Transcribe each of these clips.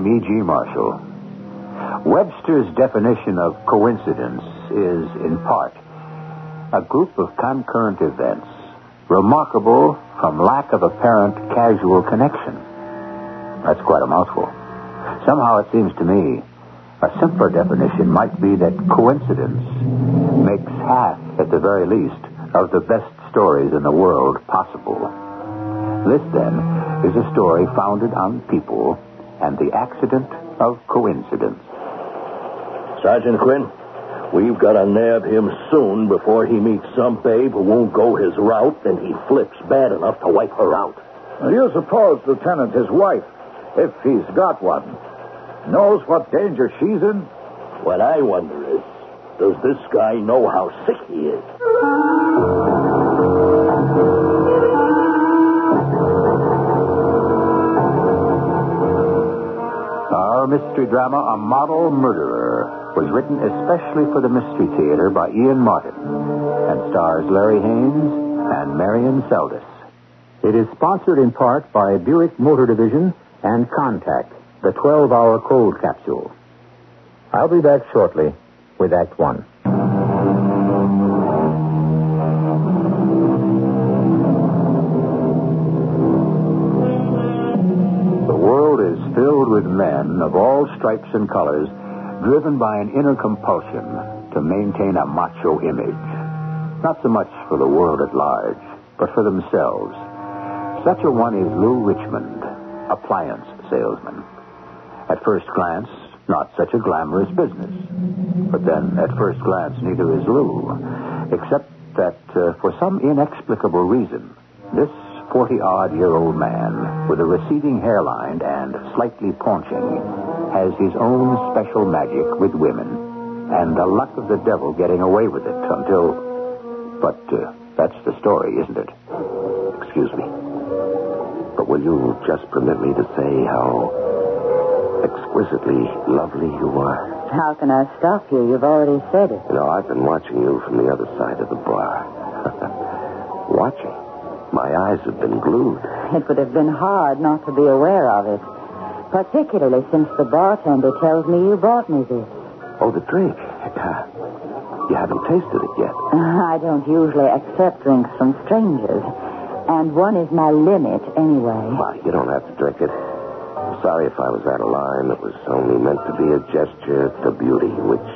I'm E.G. Marshall. Webster's definition of coincidence is, in part, a group of concurrent events remarkable from lack of apparent casual connection. That's quite a mouthful. Somehow it seems to me a simpler definition might be that coincidence makes half, at the very least, of the best stories in the world possible. This, then, is a story founded on people and the accident of coincidence. Sergeant Quinn, we've got to nab him soon before he meets some babe who won't go his route and he flips bad enough to wipe her out. Do you suppose, Lieutenant, his wife, if he's got one, knows what danger she's in? What I wonder is, does this guy know how sick he is? Our mystery drama, A Model Murderer, was written especially for the Mystery Theater by Ian Martin and stars Larry Haines and Marian Seldes. It is sponsored in part by Buick Motor Division and Contac, the 12 hour cold capsule. I'll be back shortly with Act One. And colors, driven by an inner compulsion to maintain a macho image. Not so much for the world at large, but for themselves. Such a one is Lou Richmond, appliance salesman. At first glance, not such a glamorous business. But then, at first glance, neither is Lou. Except that, uh, for some inexplicable reason, this 40 odd year old man with a receding hairline and slightly paunching has his own special magic with women and the luck of the devil getting away with it until. But uh, that's the story, isn't it? Excuse me. But will you just permit me to say how exquisitely lovely you are? How can I stop you? You've already said it. You know, I've been watching you from the other side of the bar. watching. My eyes have been glued. It would have been hard not to be aware of it. Particularly since the bartender tells me you brought me this. Oh, the drink. Uh, you haven't tasted it yet. I don't usually accept drinks from strangers. And one is my limit anyway. Well, you don't have to drink it. I'm sorry if I was out of line. It was only meant to be a gesture to beauty, which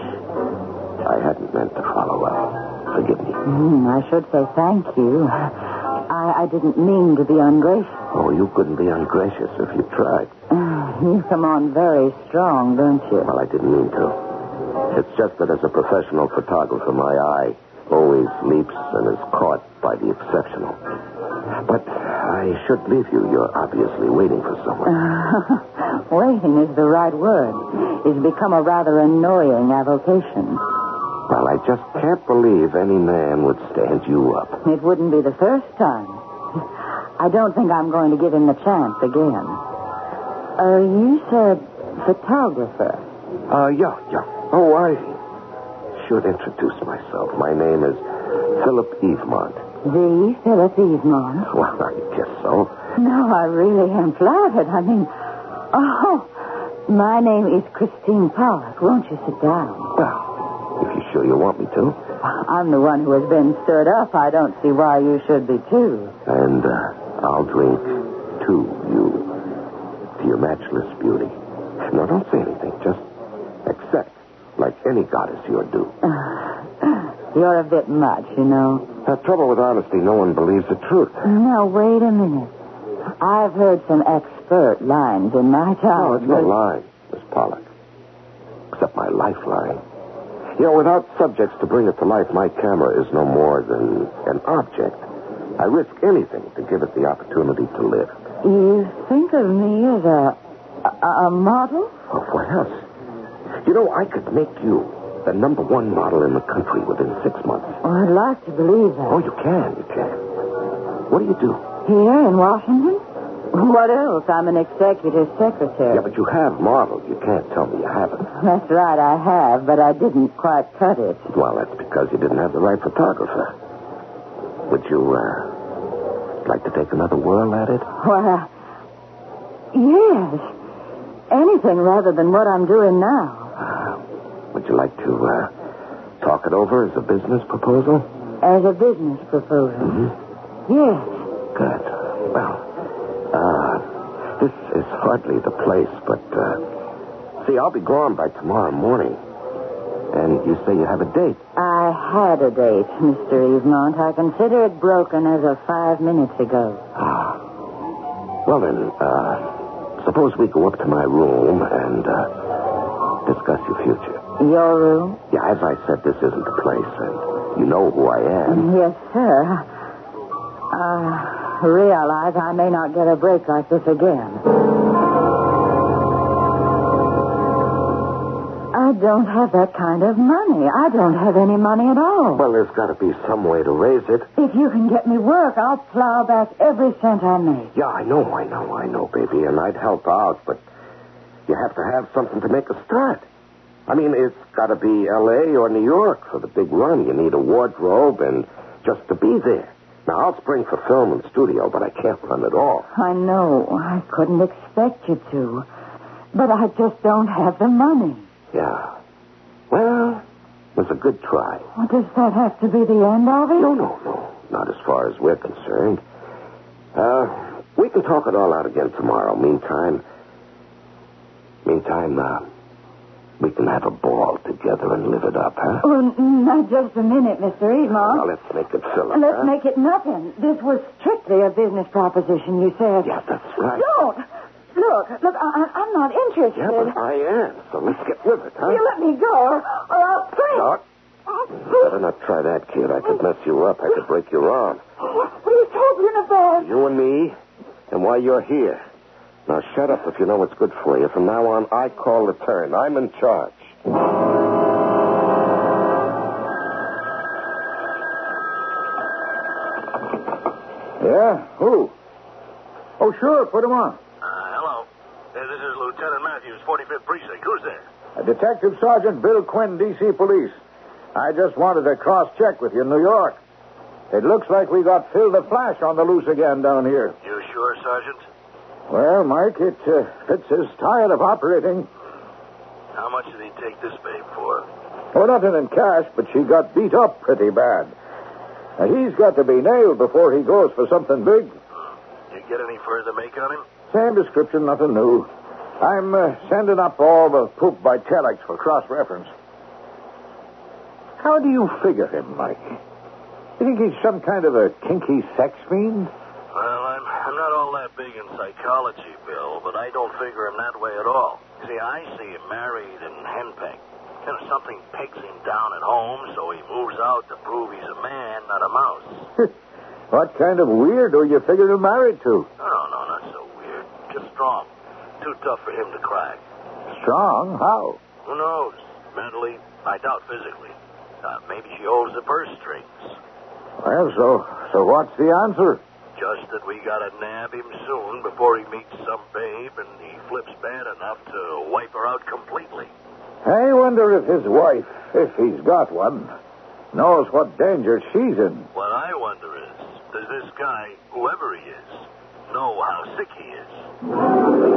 I hadn't meant to follow up. Forgive me. Mm, I should say thank you. I, I didn't mean to be ungracious. Oh, you couldn't be ungracious if you tried. You come on very strong, don't you? Well, I didn't mean to. It's just that as a professional photographer, my eye always leaps and is caught by the exceptional. But I should leave you. You're obviously waiting for someone. Waiting is the right word. It's become a rather annoying avocation. Well, I just can't believe any man would stand you up. It wouldn't be the first time. I don't think I'm going to give him the chance again. Uh, you said photographer. Uh, yeah, yeah. Oh, I should introduce myself. My name is Philip Evemont. The Philip Evemont. Well, I guess so. No, I really am flattered. I mean, oh, my name is Christine Pollock. Won't you sit down? Well, if you're sure you want me to. I'm the one who has been stirred up. I don't see why you should be too. And uh, I'll drink to you, to your matchless beauty. No, don't say anything. Just accept, like any goddess you're due. You're a bit much, you know. The trouble with honesty, no one believes the truth. Now, wait a minute. I've heard some expert lines in my time. Oh, it's no line, Miss Pollock. Except my lifeline. You know, without subjects to bring it to life, my camera is no more than an object. I risk anything to give it the opportunity to live. You think of me as a, a, a model? Oh, what else? You know, I could make you the number one model in the country within six months. Well, I'd like to believe that. Oh, you can, you can. What do you do? Here in Washington? What else? I'm an executive secretary. Yeah, but you have modeled. You can't tell me you haven't. That's right, I have, but I didn't quite cut it. Well, that's because you didn't have the right photographer. Would you, uh, like to take another whirl at it? Why, yes. Anything rather than what I'm doing now. Uh, would you like to, uh, talk it over as a business proposal? As a business proposal. Mm-hmm. Yes. Good. Well, uh, this is hardly the place, but, uh, see, I'll be gone by tomorrow morning. And you say you have a date. I had a date, Mr. Evemont. I consider it broken as of five minutes ago. Ah. Well, then, uh, suppose we go up to my room and, uh, discuss your future. Your room? Yeah, as I said, this isn't the place, and you know who I am. Yes, sir. I realize I may not get a break like this again. Don't have that kind of money. I don't have any money at all. Well, there's got to be some way to raise it. If you can get me work, I'll plow back every cent I make. Yeah, I know, I know, I know, baby, and I'd help out, but you have to have something to make a start. I mean, it's got to be L.A. or New York for the big run. You need a wardrobe and just to be there. Now, I'll spring for film and studio, but I can't run it all. I know. I couldn't expect you to. But I just don't have the money. Yeah. Well, it was a good try. Well, does that have to be the end of it? No, no, no. Not as far as we're concerned. Uh, we can talk it all out again tomorrow. Meantime, meantime, uh, we can have a ball together and live it up, huh? Oh, not just a minute, Mr. Evemont. Now, let's make it Philip, Let's huh? make it nothing. This was strictly a business proposition, you said. Yeah, that's right. Don't! Look, look, I, I- I'm not interested. Yeah, but I am. So let's get with it, huh? You let me go, or, or I'll scream. No. Better not try that, kid. I could mess you up. I could break your arm. What are you talking about? You and me, and why you're here. Now shut up if you know what's good for you. From now on, I call the turn. I'm in charge. Yeah? Who? Oh, sure. Put him on. Uh, hello. Uh, this is Lieutenant 45th Precinct. Who's there? Uh, Detective Sergeant Bill Quinn, D.C. Police. I just wanted to cross-check with you in New York. It looks like we got Phil the Flash on the loose again down here. You sure, Sergeant? Well, Mike, it uh, fits his style of operating. How much did he take this babe for? Oh, nothing in cash, but she got beat up pretty bad. Now, he's got to be nailed before he goes for something big. You get any further make on him? Same description, nothing new. I'm uh, sending up all the poop by telex for cross-reference. How do you figure him, Mike? You think he's some kind of a kinky sex fiend? Well, I'm, I'm not all that big in psychology, Bill, but I don't figure him that way at all. See, I see him married and henpecked. You know, something pegs him down at home, so he moves out to prove he's a man, not a mouse. what kind of weirdo you figure him married to? No, no, not so weird. Just strong. Too tough for him to crack. Strong? How? Who knows? Mentally, I doubt physically. Uh, maybe she holds the purse strings. Well, so so what's the answer? Just that we gotta nab him soon before he meets some babe and he flips bad enough to wipe her out completely. I wonder if his wife, if he's got one, knows what danger she's in. What I wonder is, does this guy, whoever he is, know how sick he is?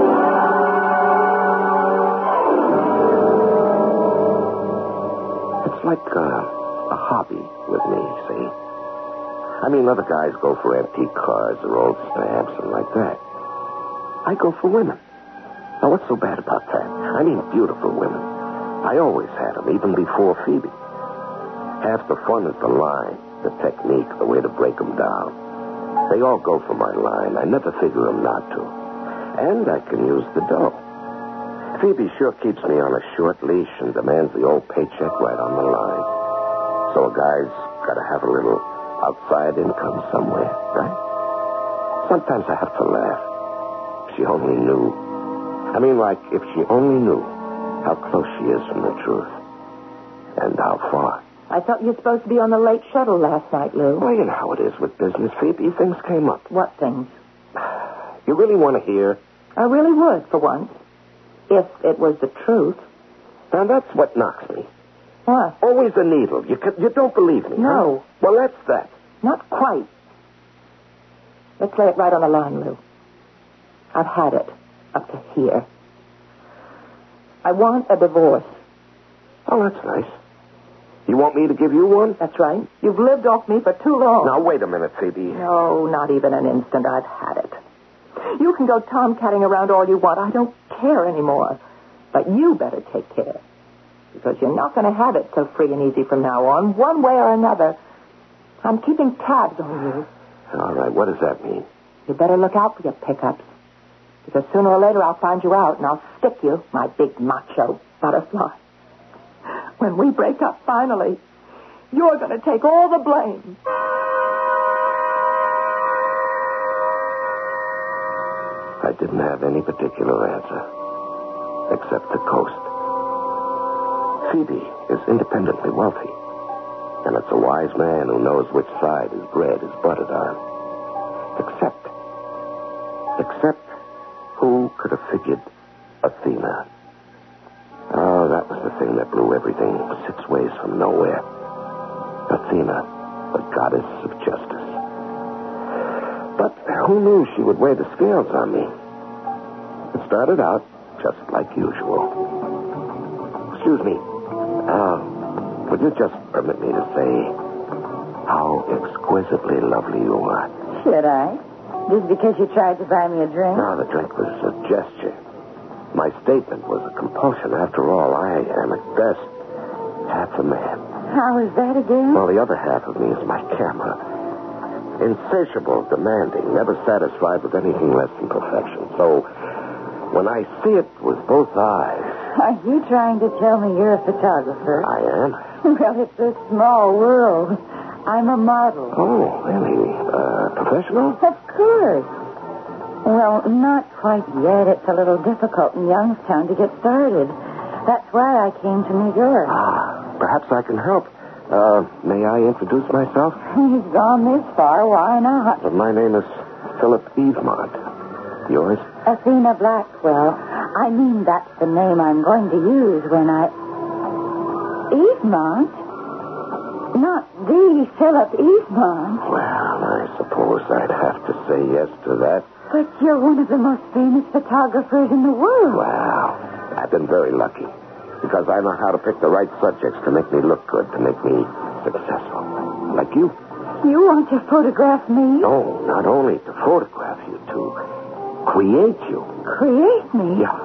It's like uh, a hobby with me, see? I mean, other guys go for antique cars or old stamps and like that. I go for women. Now, what's so bad about that? I mean, beautiful women. I always had them, even before Phoebe. Half the fun is the line, the technique, the way to break them down. They all go for my line. I never figure them not to. And I can use the dough. Phoebe sure keeps me on a short leash and demands the old paycheck right on the line. So a guy's got to have a little outside income somewhere, right? Sometimes I have to laugh. she only knew. I mean, like, if she only knew how close she is from the truth. And how far. I thought you were supposed to be on the late shuttle last night, Lou. Well, you know how it is with business, Phoebe. Things came up. What things? You really want to hear? I really would, for once. If it was the truth. And that's what knocks me. What? Always a needle. You, you don't believe me, No. huh? Well, that's that. Not quite. Let's lay it right on the line, Lou. I've had it up to here. I want a divorce. Oh, that's nice. You want me to give you one? That's right. You've lived off me for too long. Now, wait a minute, Phoebe. No, not even an instant. I've had it. You can go tomcatting around all you want. I don't care anymore. But you better take care. Because you're not going to have it so free and easy from now on, one way or another. I'm keeping tabs on you. All right, what does that mean? You better look out for your pickups. Because sooner or later I'll find you out and I'll stick you, my big macho butterfly. When we break up finally, you're going to take all the blame. I didn't have any particular answer, except the coast. Phoebe is independently wealthy, and it's a wise man who knows which side his bread is buttered on. Except, except, who could have figured Athena? That was the thing that blew everything six ways from nowhere. Athena, the goddess of justice. But who knew she would weigh the scales on me? It started out just like usual. Excuse me. Uh, would you just permit me to say how exquisitely lovely you are? Should I? Just because you tried to buy me a drink? No, the drink was a gesture. My statement was a compulsion. After all, I am at best half a man. How is that again? Well, the other half of me is my camera. Insatiable, demanding, never satisfied with anything less than perfection. So, when I see it with both eyes, Are you trying to tell me you're a photographer? I am. Well, it's a small world. I'm a model. Oh, really? Uh, professional? Of course. Well, not quite yet. It's a little difficult in Youngstown to get started. That's why I came to New York. Ah, perhaps I can help. Uh, may I introduce myself? You've gone this far. Why not? Uh, my name is Philip Evemont. Yours? Athena Blackwell. I mean, that's the name I'm going to use when I. Eastmont? Not the Philip Eastmont. Well, I suppose I'd have to say yes to that. But you're one of the most famous photographers in the world. Well, I've been very lucky because I know how to pick the right subjects to make me look good, to make me successful. Like you. You want to photograph me? No, not only to photograph you, to create you. Create me? Yeah.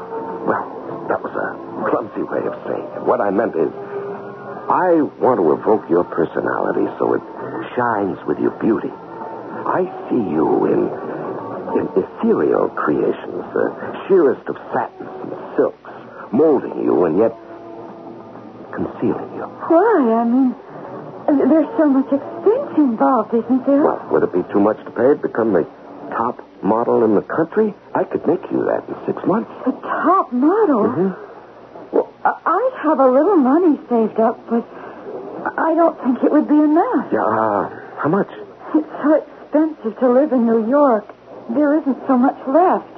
Well, that was a clumsy way of saying it. What I meant is, I want to evoke your personality so it shines with your beauty. I see you in, in ethereal creations, the sheerest of satins and silks, molding you and yet concealing you. Why? I mean, there's so much expense involved, isn't there? Well, would it be too much to pay to become the top model in the country? I could make you that in six months. The top model? Mm-hmm. Well, I- have a little money saved up, but I don't think it would be enough. Yeah, uh, how much? It's so expensive to live in New York. There isn't so much left.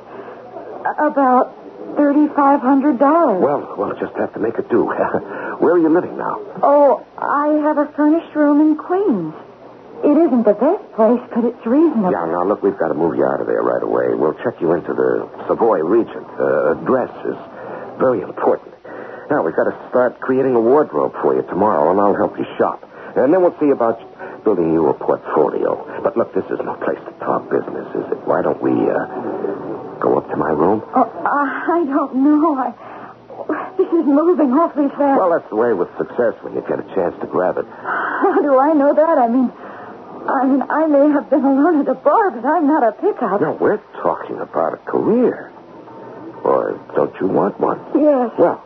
About $3,500. Well, we'll just have to make it do. Where are you living now? Oh, I have a furnished room in Queens. It isn't the best place, but it's reasonable. Yeah, now look, we've got to move you out of there right away. We'll check you into the Savoy Regent. Uh, address is very important. Now, we've got to start creating a wardrobe for you tomorrow, and I'll help you shop. And then we'll see about building you a portfolio. But look, this is no place to talk business, is it? Why don't we uh, go up to my room? Oh, I I don't know. I, this is moving awfully fast. Well, that's the way with success when you get a chance to grab it. How do I know that? I mean, I mean, I may have been alone at a bar, but I'm not a pickup. No, we're talking about a career. Or don't you want one? Yes. Well,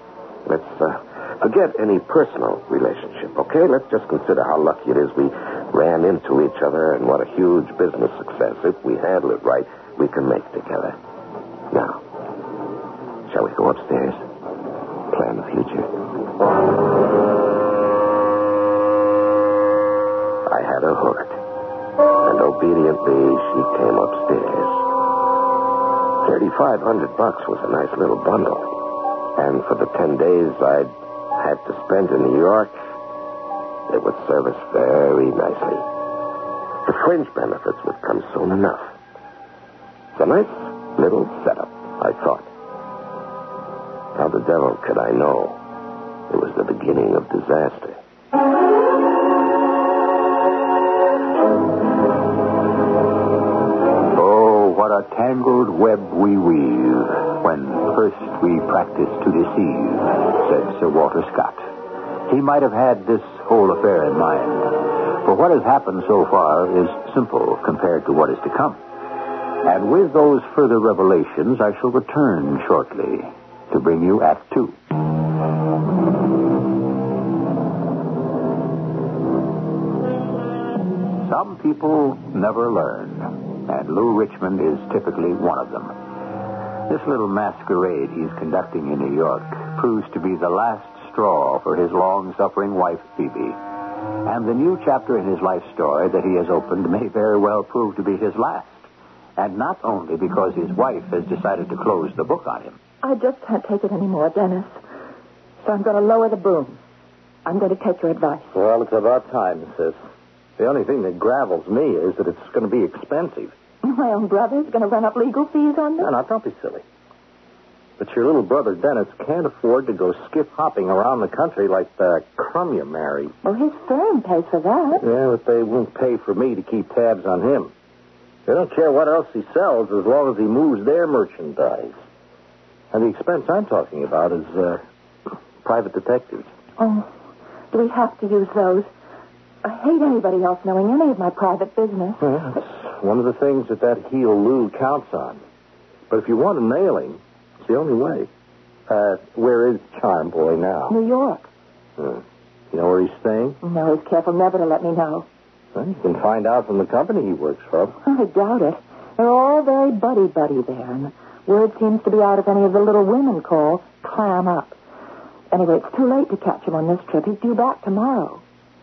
let's uh, forget any personal relationship, okay? Let's just consider how lucky it is we ran into each other and what a huge business success, if we handle it right, we can make together. Now, shall we go upstairs? Plan the future. I had her hooked, and obediently she came upstairs. Thirty-five hundred bucks was a nice little bundle, and for the ten days I'd had to spend in New York, it would serve us very nicely. The fringe benefits would come soon enough. It's a nice little setup, I thought. How the devil could I know it was the beginning of disaster? Oh, what a tangled web we weave when first we practice to deceive, said Sir Walter Scott. He might have had this whole affair in mind. For what has happened so far is simple compared to what is to come. And with those further revelations, I shall return shortly to bring you Act Two. Some people never learn, and Lou Richmond is typically one of them. This little masquerade he's conducting in New York proves to be the last straw for his long suffering wife, Phoebe. And the new chapter in his life story that he has opened may very well prove to be his last. And not only because his wife has decided to close the book on him. I just can't take it anymore, Dennis. So I'm going to lower the boom. I'm going to take your advice. Well, it's about time, sis. The only thing that gravels me is that it's going to be expensive. My own brother's going to run up legal fees on me? No, no, don't be silly. But your little brother Dennis can't afford to go skiff hopping around the country like the crumb you married. Well, his firm pays for that. Yeah, but they won't pay for me to keep tabs on him. They don't care what else he sells as long as he moves their merchandise. And the expense I'm talking about is uh, private detectives. Oh, do we have to use those? I hate anybody else knowing any of my private business. Yeah, that's one of the things that that heel Lou counts on. But if you want a nailing, it's the only way. Uh, where is Charm Boy now? New York. Hmm. You know where he's staying? No, he's careful never to let me know. Well, you can find out from the company he works for. I doubt it. They're all very buddy-buddy there, and word seems to be out if any of the little women call, clam up. Anyway, it's too late to catch him on this trip. He's due back tomorrow.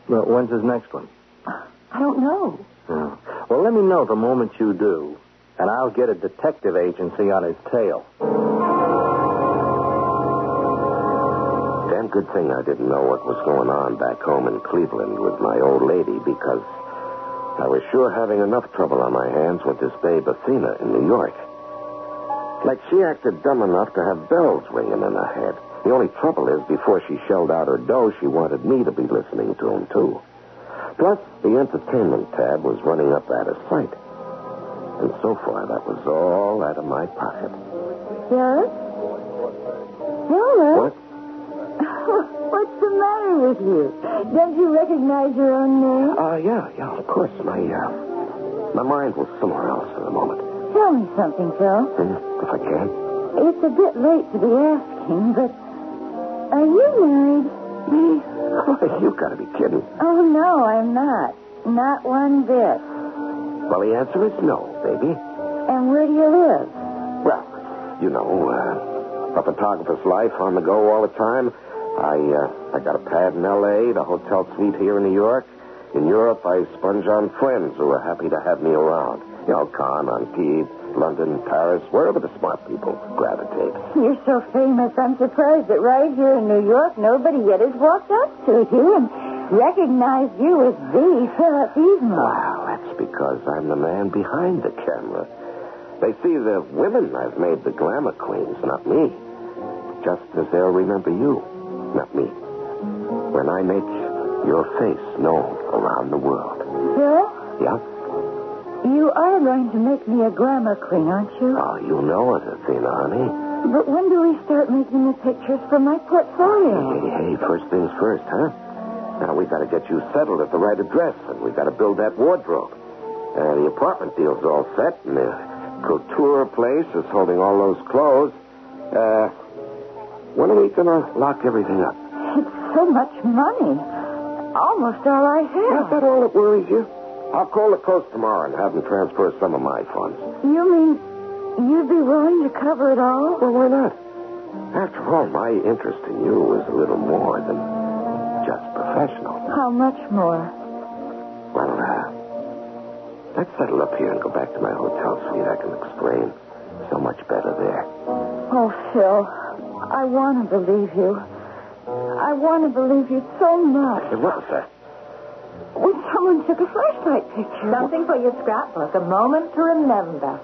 Well, when's his next one? I don't know. Oh. Well, let me know the moment you do, and I'll get a detective agency on his tail. Good thing I didn't know what was going on back home in Cleveland with my old lady because I was sure having enough trouble on my hands with this babe Athena in New York. Like she acted dumb enough to have bells ringing in her head. The only trouble is, before she shelled out her dough, she wanted me to be listening to him, too. Plus, the entertainment tab was running up out of sight. And so far, that was all out of my pocket. Yes? Howard? What? What's the matter with you? Don't you recognize your own name? Uh, yeah, yeah, of course. My, uh, my mind was somewhere else for the moment. Tell me something, Phil. Hmm, if I can. It's a bit late to be asking, but are you married? Me? Oh, you've got to be kidding. Oh, no, I'm not. Not one bit. Well, the answer is no, baby. And where do you live? Well, you know, uh, a photographer's life on the go all the time. I, uh, I got a pad in L.A., the hotel suite here in New York. In Europe, I sponge on friends who are happy to have me around. You know, Cannes, Antibes, London, Paris, wherever the smart people gravitate. You're so famous, I'm surprised that right here in New York, nobody yet has walked up to you and recognized you as the Philip Easton. Well, that's because I'm the man behind the camera. They see the women I've made the glamour queens, not me. Just as they'll remember you, not me. When I make your face known around the world. Phil, Yeah? you are going to make me a glamour queen, aren't you? Oh, you know it, Athena, honey. But when do we start making the pictures for my portfolio? Hey, hey, first things first, huh? Now we got to get you settled at the right address, and we got to build that wardrobe. Uh, the apartment deal's all set, and the couture place is holding all those clothes. Uh, when are we gonna lock everything up? It's so much money. Almost all I have. Is that all that worries you? I'll call the coast tomorrow and have them transfer some of my funds. You mean you'd be willing to cover it all? Well, why not? After all, my interest in you is a little more than just professional. How much more? Well, uh, let's settle up here and go back to my hotel suite. I can explain so much better there. Oh, Phil, I want to believe you. I want to believe you so much. Hey, what was that? When someone took a flashlight picture. Something for your scrapbook, a moment to remember.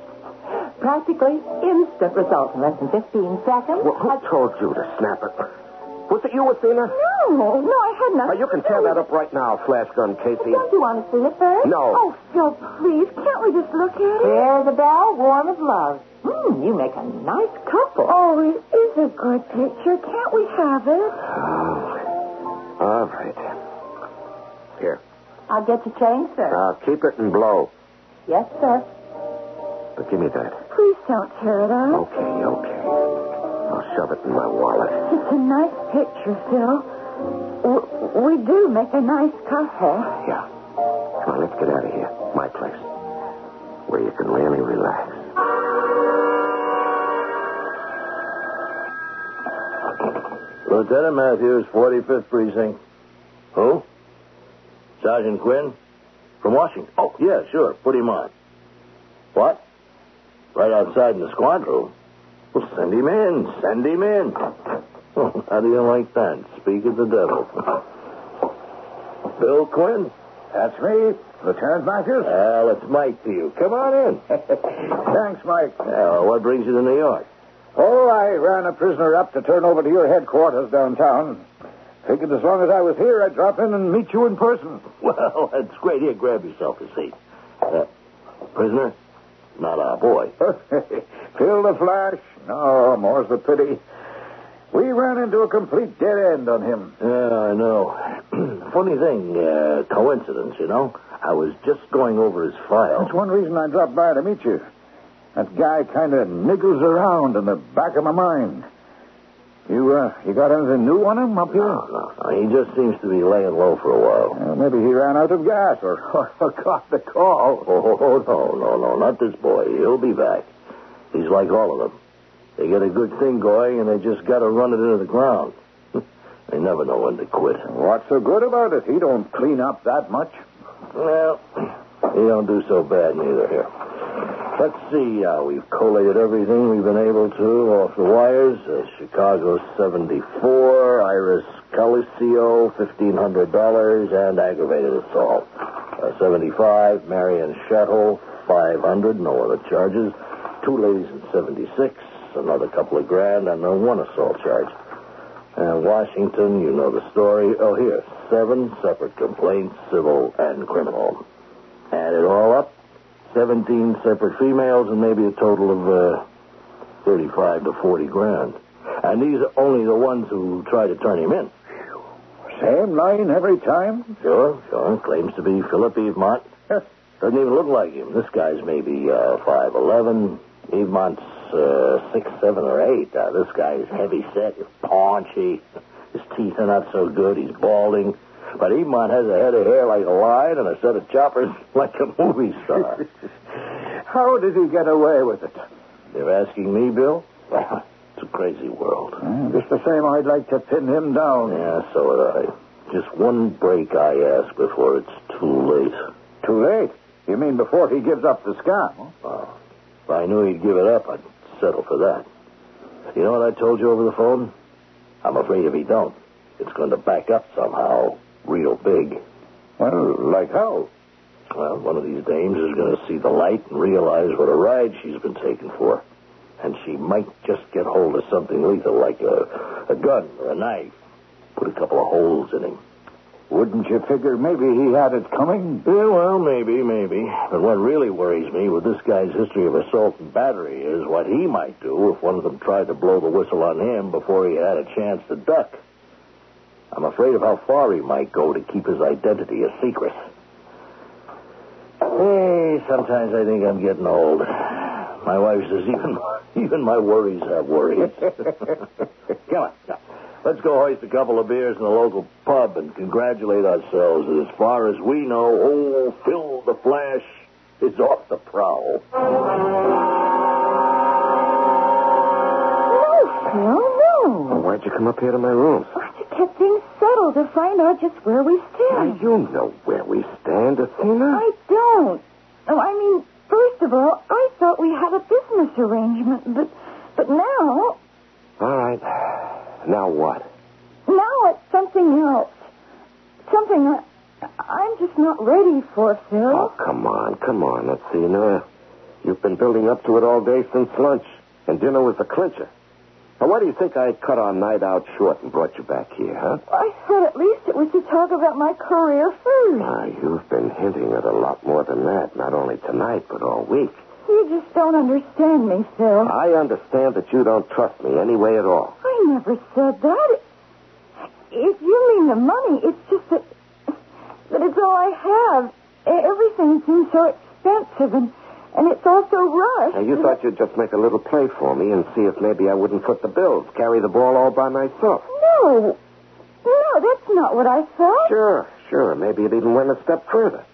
Practically instant result in less than 15 seconds. Well, who told you to snap it? Was it you, Athena? No, no, I had Oh, nothing. you can to tear that up right now, flash gun Casey. it. Don't you want to see it first? No. Oh, Phil, please, can't we just look at it? Here's a bell, warm as love. Hmm, you make a nice couple. Oh, it is a good picture. Can't we have it? Oh, all right. Here, I'll get you changed, sir. now keep it and blow. yes, sir. But give me that. Please don't tear it up. Okay, okay. I'll shove it in my wallet. It's a nice picture, Phil. W- we do make a nice couple. Yeah. Come on, let's get out of here. My place. Where you can really relax. Lieutenant Matthews, 45th Precinct. Who? Sergeant Quinn? From Washington. Oh, yeah, sure. Put him on. What? Right outside in the squad room? Well, send him in. Send him in. Oh, how do you like that? Speak of the devil. Bill Quinn? That's me, Lieutenant Matthews. Well, it's Mike to you. Come on in. Thanks, Mike. Well, what brings you to New York? Oh, I ran a prisoner up to turn over to your headquarters downtown. Figured as long as I was here, I'd drop in and meet you in person. Well, that's great. Here, grab yourself a seat. Uh, prisoner? Not our boy. Phil the Flash? No, more's the pity. We ran into a complete dead end on him. Yeah, I know. Funny thing, uh, coincidence, you know. I was just going over his file. That's one reason I dropped by to meet you. That guy kind of niggles around in the back of my mind. You, uh, you got anything new on him up here? No, no, no. He just seems to be laying low for a while. Uh, maybe he ran out of gas or, or forgot the call. Oh, no, no, no, not this boy. He'll be back. He's like all of them. They get a good thing going, and they just got to run it into the ground. they never know when to quit. What's so good about it? He don't clean up that much. Well, he don't do so bad neither here. Let's see. Uh, we've collated everything we've been able to off the wires. Uh, Chicago 74, Iris Calicio, $1,500, and aggravated assault. Uh, 75, Marion Shettle, 500, no other charges. Two ladies in 76, another couple of grand, and uh, one assault charge. Uh, Washington, you know the story. Oh, here, seven separate complaints, civil and criminal. Add it all up, 17 separate females, and maybe a total of uh, 35 to 40 grand. And these are only the ones who try to turn him in. Same line every time? Sure, sure. Claims to be Philip Evemont. Doesn't even look like him. This guy's maybe uh, 5'11. Evemont's uh, 6, 7, or 8. Uh, this guy's heavy set, he's paunchy. His teeth are not so good. He's balding. But Evemont has a head of hair like a lion and a set of choppers like a movie star. How did he get away with it? You're asking me, Bill? Well, it's a crazy world. Uh, just the same, I'd like to pin him down. Yeah, so would I. Just one break, I ask, before it's too late. Too late. You mean before he gives up the scam? Well, if I knew he'd give it up, I'd settle for that. You know what I told you over the phone? I'm afraid if he don't, it's going to back up somehow real big. Well, like how? Well, one of these dames is going to see the light and realize what a ride she's been taken for. And she might just get hold of something lethal like a, a gun or a knife. Put a couple of holes in him. Wouldn't you figure maybe he had it coming? Yeah, well, maybe, maybe. But what really worries me with this guy's history of assault and battery is what he might do if one of them tried to blow the whistle on him before he had a chance to duck. I'm afraid of how far he might go to keep his identity a secret. Hey, sometimes I think I'm getting old. My wife says even even my worries have worries. Come on, now. Let's go hoist a couple of beers in the local pub and congratulate ourselves that as far as we know, old Phil the Flash is off the prowl. Phil, Well, no. why'd you come up here to my rooms? Oh, I just get things to find out just where we stand. Now, you know where we stand, Athena. I don't. Oh, I mean, first of all, I thought we had a business arrangement, but but now, All right. Now what? now it's something else. Something I, I'm just not ready for, Phil. Oh, come on, come on, Athena. You've been building up to it all day since lunch, and dinner was the clincher. Now, why do you think I cut our night out short and brought you back here, huh? I said at least it was to talk about my career first. Ah, you've been hinting at a lot more than that, not only tonight, but all week. You just don't understand me, Phil. I understand that you don't trust me any way at all. I never said that. If you mean the money, it's just that that it's all I have. Everything seems so expensive, and and it's all so rushed. Now, you thought you'd just make a little play for me and see if maybe I wouldn't foot the bills, carry the ball all by myself. No, no, that's not what I thought. Sure, sure. Maybe it even went a step further.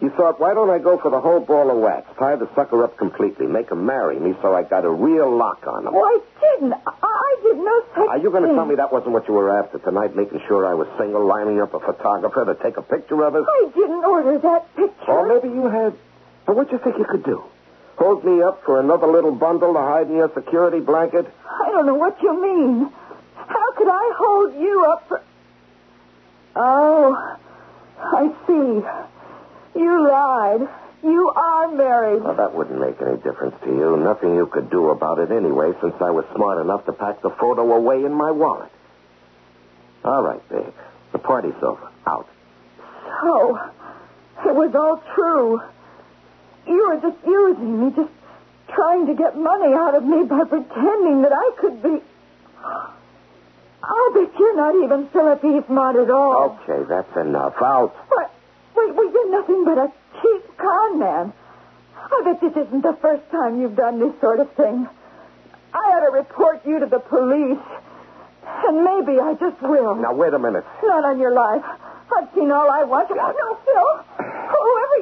You thought, why don't I go for the whole ball of wax, tie the sucker up completely, make him marry me so I got a real lock on him? Well, oh, I didn't. I, I did no such Are you going to tell me that wasn't what you were after tonight, making sure I was single, lining up a photographer to take a picture of us? I didn't order that picture. Or maybe you had. But what do you think you could do? Hold me up for another little bundle to hide in your security blanket? I don't know what you mean. How could I hold you up for... Oh, I see. You lied. You are married. Well, that wouldn't make any difference to you. Nothing you could do about it anyway, since I was smart enough to pack the photo away in my wallet. All right, babe. The party's over. Out. So, it was all true. You were just using me, just trying to get money out of me by pretending that I could be. I'll bet you're not even Philip Eastmont at all. Okay, that's enough. Out. What? Wait, well, you're nothing but a cheap con man. I bet this isn't the first time you've done this sort of thing. I ought to report you to the police. And maybe I just will. Now, wait a minute. Not on your life. I've seen all I want. No, Phil.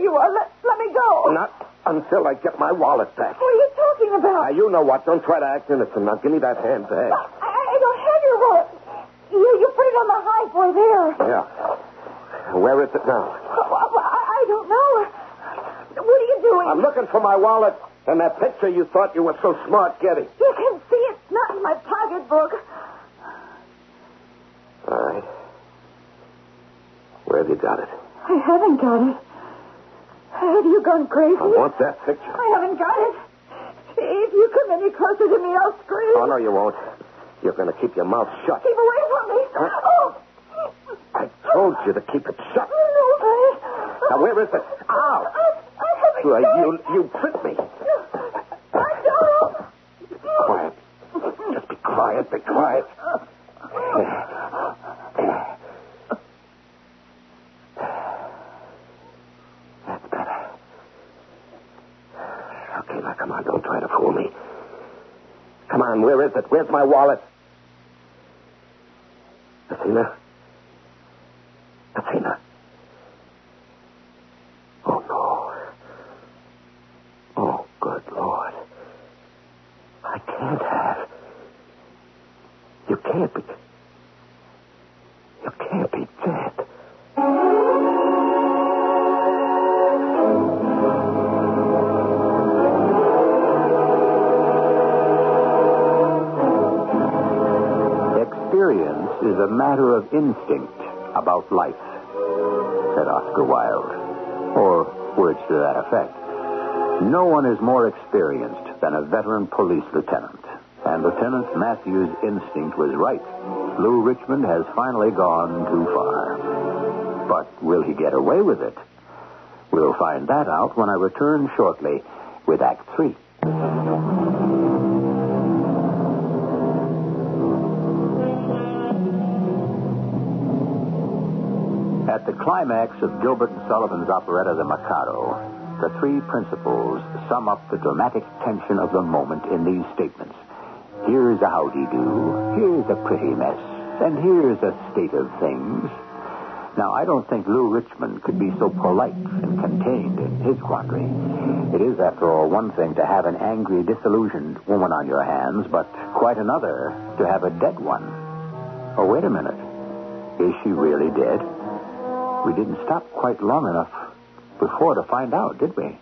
You are, let, let me go. Not until I get my wallet back. What are you talking about? Now, you know what. Don't try to act innocent. Now, give me that handbag. I, I don't have your wallet. You, you put it on the high boy there. Yeah. Where is it now? I, I don't know. What are you doing? I'm looking for my wallet and that picture you thought you were so smart getting. You can see it's not in my pocketbook. All right. Where have you got it? I haven't got it. Have you gone crazy? Oh, I want that picture. I haven't got it. If you come any closer to me, I'll scream. Oh, no, you won't. You're going to keep your mouth shut. Keep away from me. Huh? Oh. I told you to keep it shut. No, I... Now, where is it? Ow! I, I haven't Well, uh, got you, it. you tricked me. I don't. Quiet. Just be quiet. Be quiet better. Okay, now come on. Don't try to fool me. Come on, where is it? Where's my wallet? Athena? Athena? Oh, no. Oh, good Lord. I can't have. You can't be. Is a matter of instinct about life, said Oscar Wilde. Or words to that effect. No one is more experienced than a veteran police lieutenant. And Lieutenant Matthews' instinct was right. Lou Richmond has finally gone too far. But will he get away with it? We'll find that out when I return shortly climax of Gilbert and Sullivan's operetta, The Mikado, the three principals sum up the dramatic tension of the moment in these statements. Here's a howdy do, here's a pretty mess, and here's a state of things. Now, I don't think Lou Richmond could be so polite and contained in his quandary. It is, after all, one thing to have an angry, disillusioned woman on your hands, but quite another to have a dead one. Oh, wait a minute. Is she really dead? We didn't stop quite long enough before to find out, did we? I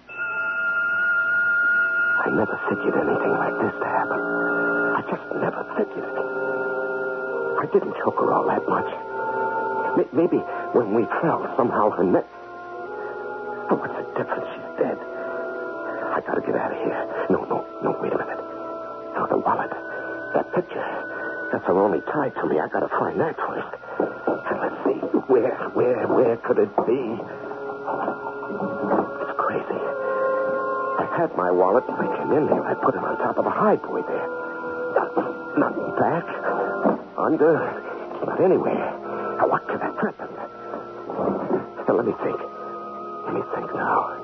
never figured anything like this to happen. I just never figured it. I didn't choke her all that much. M- Maybe when we fell, somehow her neck. But what's the difference? She's dead. I gotta get out of here. No, no, no, wait a minute. No, the wallet. That picture. That's her only tie to me. I gotta find that first. And. Where, where, where could it be? It's crazy. I had my wallet when I came in here. I put it on top of the high boy there. Not, not back, under, not anywhere. What could have happened? Now, let me think. Let me think now.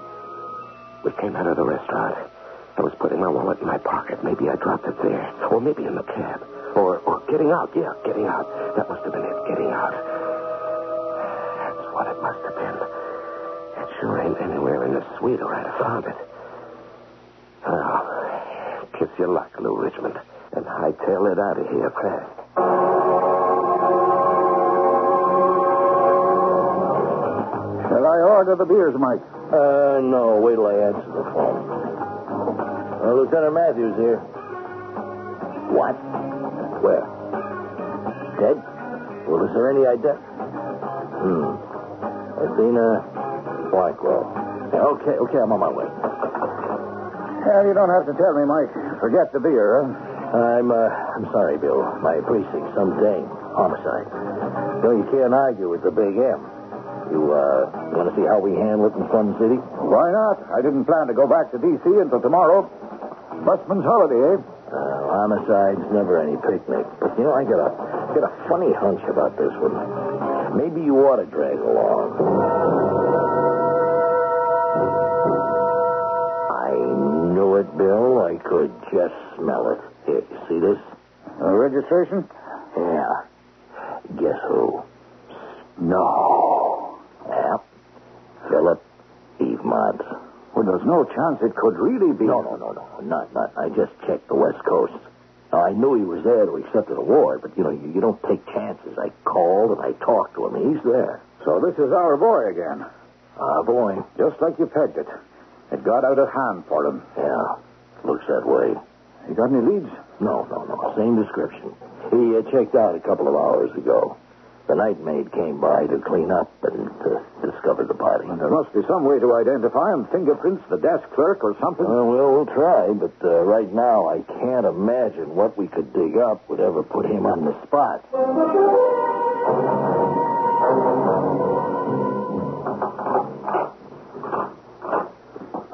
We came out of the restaurant. I was putting my wallet in my pocket. Maybe I dropped it there. Or maybe in the cab. Or, or getting out. Yeah, getting out. That must have been it. Getting out. That's what it must have been. It sure ain't anywhere in the suite or I'd have found it. Well, kiss your luck, Lou Richmond, and hightail it out of here fast. Shall I order the beers, Mike? Uh, no. Wait till I answer the phone. Uh, Lieutenant Matthews here. What? Where? Dead? Well, is there any idea? Hmm. Athena Blackwell. Yeah, okay, okay, I'm on my way. Yeah, you don't have to tell me, Mike. Forget the beer, huh? I'm, uh, I'm sorry, Bill. My precinct, some dame. Homicide. Know, you can't argue with the big M. You, uh, want to see how we handle it in Fun City? Why not? I didn't plan to go back to D.C. until tomorrow. Busman's holiday, eh? Uh, homicide's never any picnic. But, you know, I got a, got a funny hunch about this one. Maybe you ought to drag along. I knew it, Bill. I could just smell it. Here, you see this? Uh, registration? Yeah. Guess who? No. Yep. Philip Evemont. Well, there's no chance it could really be. No, no, no, no. Not, not. I just checked the West Coast. I knew he was there to accept an award, but, you know, you, you don't take chances. I called and I talked to him. He's there. So this is our boy again. Ah, boy. Just like you pegged it. It got out of hand for him. Yeah. Looks that way. You got any leads? No, no, no. Same description. He uh, checked out a couple of hours ago. The night maid came by to clean up and uh, discovered the body. There must be some way to identify him. Fingerprints, the desk clerk, or something. Uh, well, we'll try, but uh, right now I can't imagine what we could dig up would ever put him on the spot.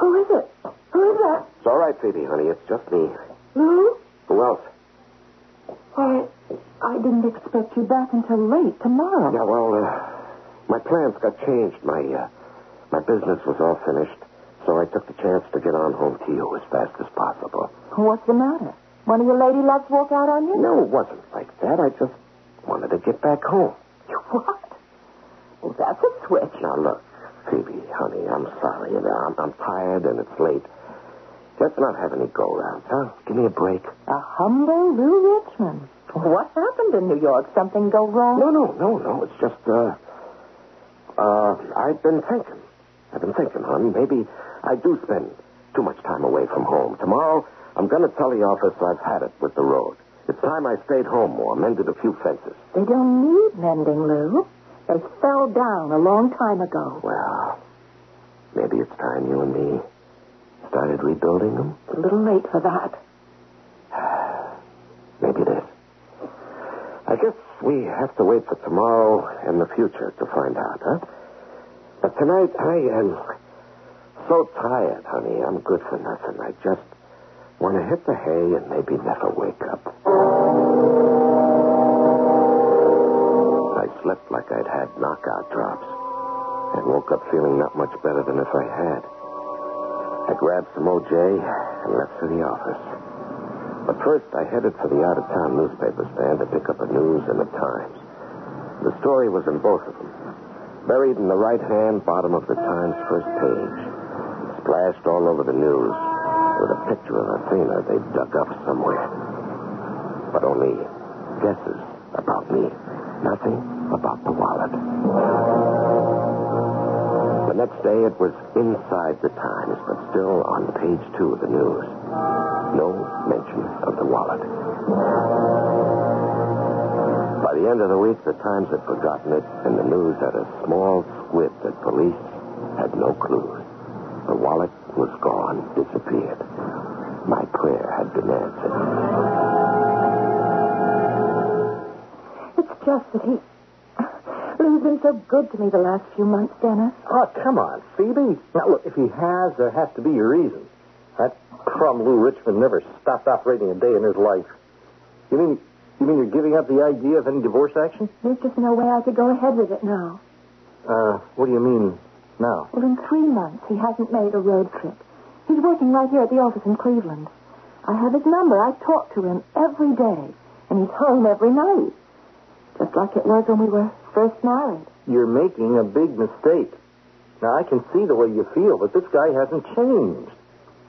Who is it? Who is that? It's all right, Phoebe, honey. It's just me. Lou? Who else? Why, I didn't expect you back until late tomorrow. Yeah, well, uh, my plans got changed. My, uh, my business was all finished, so I took the chance to get on home to you as fast as possible. What's the matter? One of your lady loves walk out on you? No, it wasn't like that. I just wanted to get back home. You What? Well, that's a switch. Now, look, Phoebe, honey, I'm sorry. You know, I'm, I'm tired and it's late. Let's not have any go-rounds, huh? Give me a break. A humble Lou Richmond. What happened in New York? Something go wrong? No, no, no, no. It's just, uh, uh, I've been thinking. I've been thinking, hon. Maybe I do spend too much time away from home. Tomorrow, I'm going to tell the office I've had it with the road. It's time I stayed home more, mended a few fences. They don't need mending, Lou. They fell down a long time ago. Well, maybe it's time you and me started rebuilding them. It's a little late for that. Maybe it is. I guess we have to wait for tomorrow and the future to find out, huh? But tonight, I am so tired, honey. I'm good for nothing. I just want to hit the hay and maybe never wake up. I slept like I'd had knockout drops and woke up feeling not much better than if I had. I grabbed some OJ and left for the office. But first, I headed for the out-of-town newspaper stand to pick up a news and the Times. The story was in both of them. Buried in the right hand bottom of the Times first page. Splashed all over the news with a picture of Athena they'd dug up somewhere. But only guesses about me. Nothing about the wallet. The next day it was inside the Times, but still on page two of the news. No mention of the wallet. By the end of the week, the Times had forgotten it, and the news had a small squib that police had no clues. The wallet was gone, disappeared. My prayer had been answered. It's just that he. Lou's been so good to me the last few months, Dennis. Oh, come on, Phoebe. Now, look, if he has, there has to be a reason. That crumb Lou Richmond never stopped operating a day in his life. You mean you mean you're giving up the idea of any divorce action? There's just no way I could go ahead with it now. Uh, what do you mean now? Well, in three months, he hasn't made a road trip. He's working right here at the office in Cleveland. I have his number. I talk to him every day, and he's home every night. Just like it was when we were first married. You're making a big mistake. Now, I can see the way you feel, but this guy hasn't changed.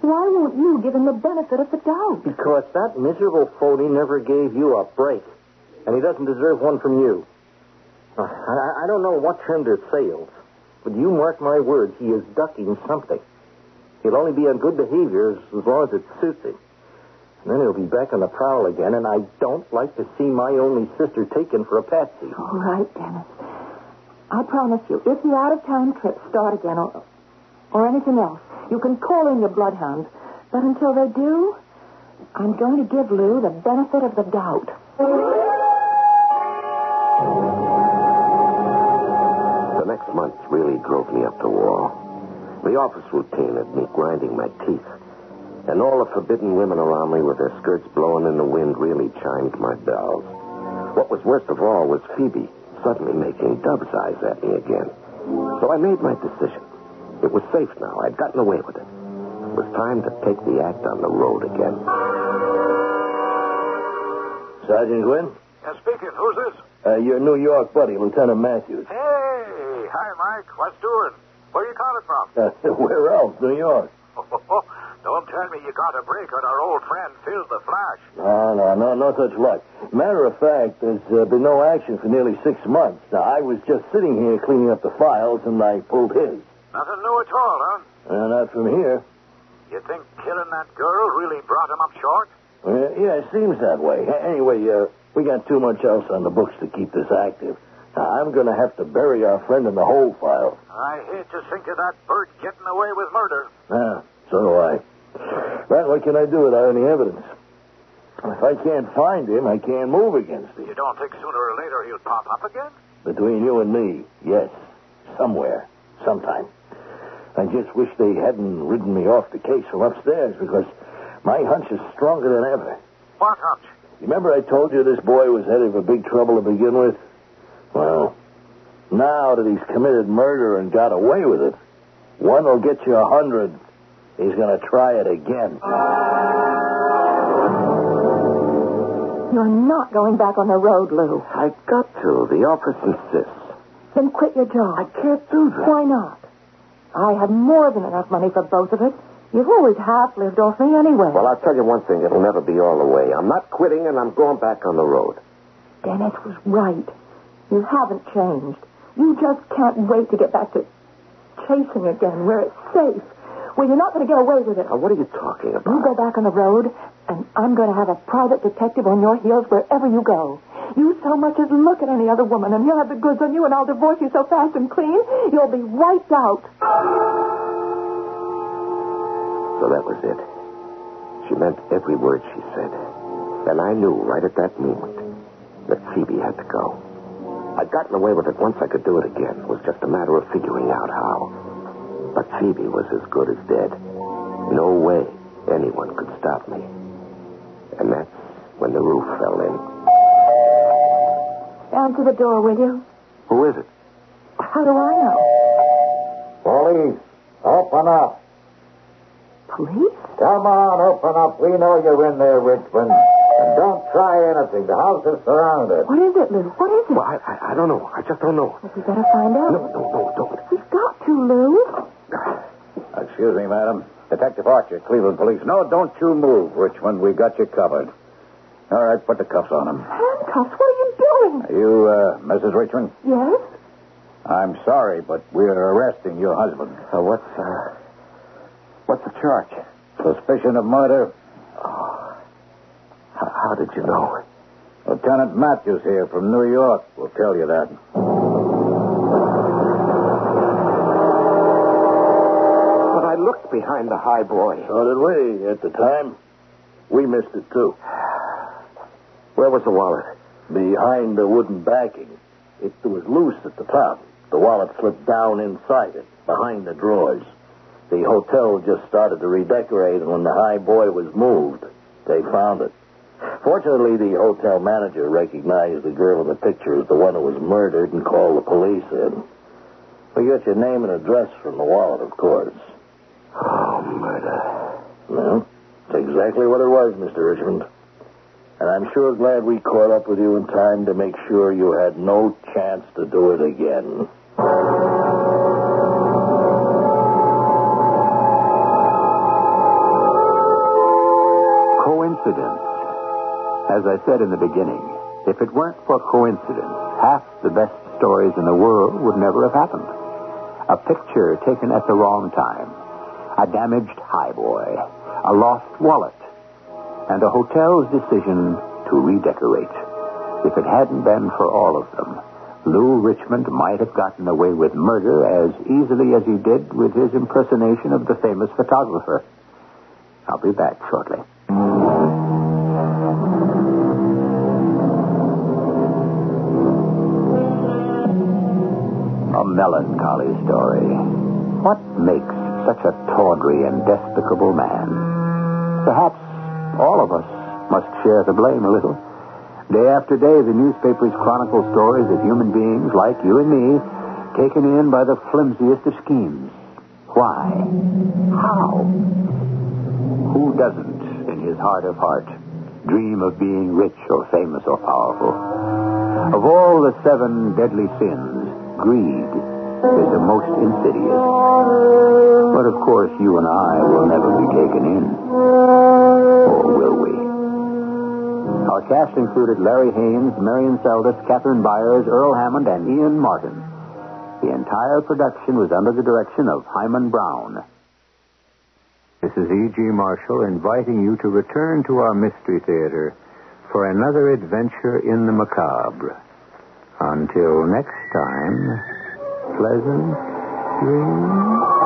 Why won't you give him the benefit of the doubt? Because that miserable phony never gave you a break. And he doesn't deserve one from you. Uh, I, I don't know what turned their sails, but you mark my words, he is ducking something. He'll only be on good behavior as, as long as it suits him. And then he'll be back on the prowl again, and I don't like to see my only sister taken for a patsy. All right, Dennis. I promise you, if the out-of-town trips start again or, or anything else, you can call in your bloodhounds. But until they do, I'm going to give Lou the benefit of the doubt. The next month really drove me up the wall. The office routine had me grinding my teeth. And all the forbidden women around me with their skirts blowing in the wind really chimed my bells. What was worst of all was Phoebe suddenly making Dub's eyes at me again. So I made my decision. It was safe now. I'd gotten away with it. It was time to take the act on the road again. Sergeant Gwynn? Yeah, speaking. Who's this? Uh, your New York buddy, Lieutenant Matthews. Hey, hi, Mike. What's doing? Where you calling from? Uh, where else? New York. Don't tell me you got a break on our old friend Phil the Flash. No, no, no, no such luck. Matter of fact, there's uh, been no action for nearly six months. Now, I was just sitting here cleaning up the files, and I pulled his. Nothing new at all, huh? Uh, not from here. You think killing that girl really brought him up short? Uh, yeah, it seems that way. Anyway, uh, we got too much else on the books to keep this active. Now, I'm going to have to bury our friend in the whole file. I hate to think of that bird getting away with murder. Yeah, so do I. But what can I do without any evidence? If I can't find him, I can't move against him. You don't think sooner or later he'll pop up again? Between you and me, yes. Somewhere. Sometime. I just wish they hadn't ridden me off the case from upstairs because my hunch is stronger than ever. What hunch? Remember I told you this boy was headed for big trouble to begin with? Well, now that he's committed murder and got away with it, one will get you a hundred. He's going to try it again. You're not going back on the road, Lou. I've got to. The office insists. Then quit your job. I can't do that. Why not? I have more than enough money for both of us. You've always half lived off me anyway. Well, I'll tell you one thing. It'll never be all the way. I'm not quitting, and I'm going back on the road. Dennis was right. You haven't changed. You just can't wait to get back to chasing again where it's safe. Where you're not going to get away with it. Now, what are you talking about? You go back on the road, and I'm going to have a private detective on your heels wherever you go. You so much as look at any other woman, and he'll have the goods on you, and I'll divorce you so fast and clean, you'll be wiped out. So that was it. She meant every word she said. And I knew right at that moment that Phoebe had to go. I'd gotten away with it once I could do it again. It was just a matter of figuring out how. But Phoebe was as good as dead. No way anyone could stop me. And that's when the roof fell in. Answer the door, will you? Who is it? How do I know? Police, open up. Police? Come on, open up. We know you're in there, Richmond. And don't try anything. The house is surrounded. What is it, Lou? What is it? Well, I, I, I don't know. I just don't know. We better find out. No, no, no, don't. We've got to, Lou. Excuse me, madam. Detective Archer, Cleveland Police. No, don't you move, Richmond. We got you covered. All right, put the cuffs on him. Handcuffs? What are you doing? Are you, uh, Mrs. Richmond? Yes? I'm sorry, but we're arresting your husband. Uh, what's, uh, what's the charge? Suspicion of murder. How, how did you know? Lieutenant Matthews here from New York will tell you that. Behind the high boy. So did we at the time. We missed it too. Where was the wallet? Behind the wooden backing. It was loose at the top. The wallet slipped down inside it, behind the drawers. The hotel just started to redecorate, and when the high boy was moved, they found it. Fortunately, the hotel manager recognized the girl in the picture as the one who was murdered and called the police in. We got your name and address from the wallet, of course. Oh, murder. Well, that's exactly what it was, Mr. Richmond. And I'm sure glad we caught up with you in time to make sure you had no chance to do it again. Coincidence. As I said in the beginning, if it weren't for coincidence, half the best stories in the world would never have happened. A picture taken at the wrong time, a damaged highboy, a lost wallet, and a hotel's decision to redecorate. If it hadn't been for all of them, Lou Richmond might have gotten away with murder as easily as he did with his impersonation of the famous photographer. I'll be back shortly. A melancholy story. What makes such a tawdry and despicable man? Perhaps all of us must share the blame a little. Day after day, the newspapers chronicle stories of human beings like you and me taken in by the flimsiest of schemes. Why? How? Who doesn't, in his heart of heart, dream of being rich or famous or powerful? Of all the seven deadly sins, greed is the most insidious. But of course, you and I will never be taken in. Or will we? Our cast included Larry Haines, Marian Seldes, Catherine Byers, Earl Hammond, and Ian Martin. The entire production was under the direction of Himan Brown. This is E.G. Marshall inviting you to return to our Mystery Theater for another adventure in the macabre. Until next time, pleasant dreams.